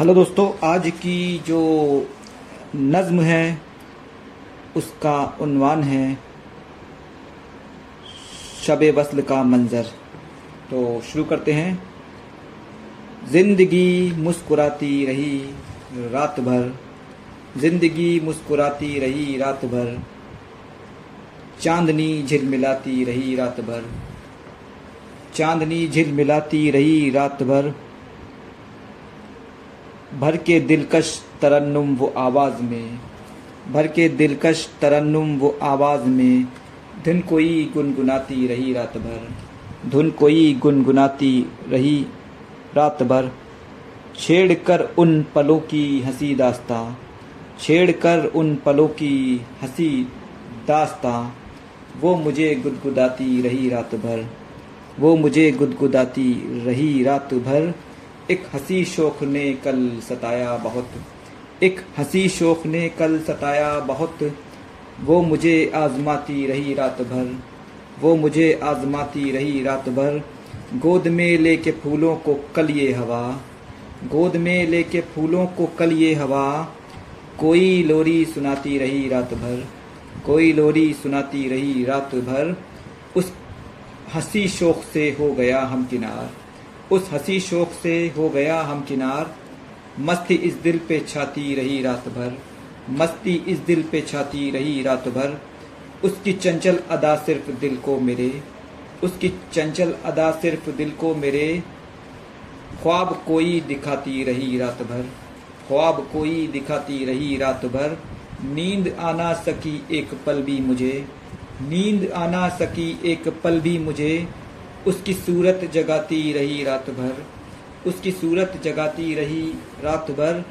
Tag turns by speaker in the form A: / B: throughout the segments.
A: Hello दोस्तों, आज की जो नज्म है, उसका उन्वान है शब वसल का मंज़र। तो शुरू करते हैं। ज़िंदगी मुस्कुराती रही रात भर ज़िंदगी मुस्कुराती रही रात भर चांदनी झिलमिलाती रही रात भर चांदनी झिलमिलाती रही रात भर भर के दिलकश तरन्नुम वो आवाज़ में, भर के दिलकश तरन्नुम वो आवाज़ में, धुन कोई गुनगुनाती रही रात भर, धुन कोई गुनगुनाती रही रात भर। छेड़ कर उन पलों की हँसी दास्ता, छेड़ कर उन पलों की हँसी दास्ता। वो मुझे गुदगुदाती रही रात भर, वो मुझे गुदगुदाती रही रात भर। एक हँसी शोक ने कल सताया बहुत। एक हँसी शोक ने कल सताया बहुत। वो मुझे आजमाती रही रात भर वो मुझे आजमाती रही रात भर गोद में लेके फूलों को कल ये हवा। गोद में लेके फूलों को कल ये हवा। कोई लोरी सुनाती रही रात भर कोई लोरी सुनाती रही रात भर उस हँसी शोक से हो गया हम किनार। उस हँसी शोक से हो गया हम किनार। मस्ती इस दिल पे छाती रही रात भर। मस्ती इस दिल पे छाती रही रात भर। उसकी चंचल अदा सिर्फ़ दिल को मेरे। उसकी चंचल अदा सिर्फ़ दिल को मेरे। ख्वाब कोई दिखाती रही रात भर। ख्वाब कोई दिखाती रही रात भर। नींद आना सकी एक पल भी मुझे। नींद आना सकी एक पल भी मुझे। उसकी सूरत जगाती रही रात भर उसकी सूरत जगाती रही रात भर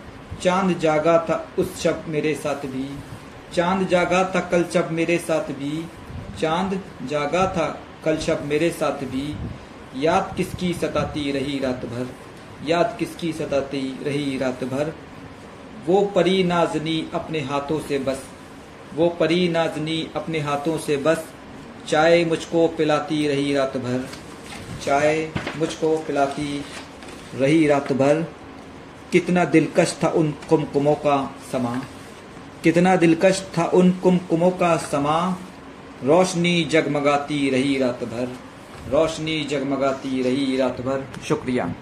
A: चाँद जागा था उस शब मेरे साथ भी। चाँद जागा था कल शब मेरे साथ भी। चाँद जागा था कल शब मेरे साथ भी। याद किसकी सताती रही रात भर याद किसकी सताती रही रात भर वो परी नाजनी अपने हाथों से बस। वो परी नाजनी अपने हाथों से बस। चाय मुझको पिलाती रही रात भर चाय मुझको पिलाती रही रात भर कितना दिलकश था उन कुमकुमों का समा। कितना दिलकश था उन कुमकुमों का समा, रोशनी जगमगाती रही रात भर रोशनी जगमगाती रही रात भर शुक्रिया।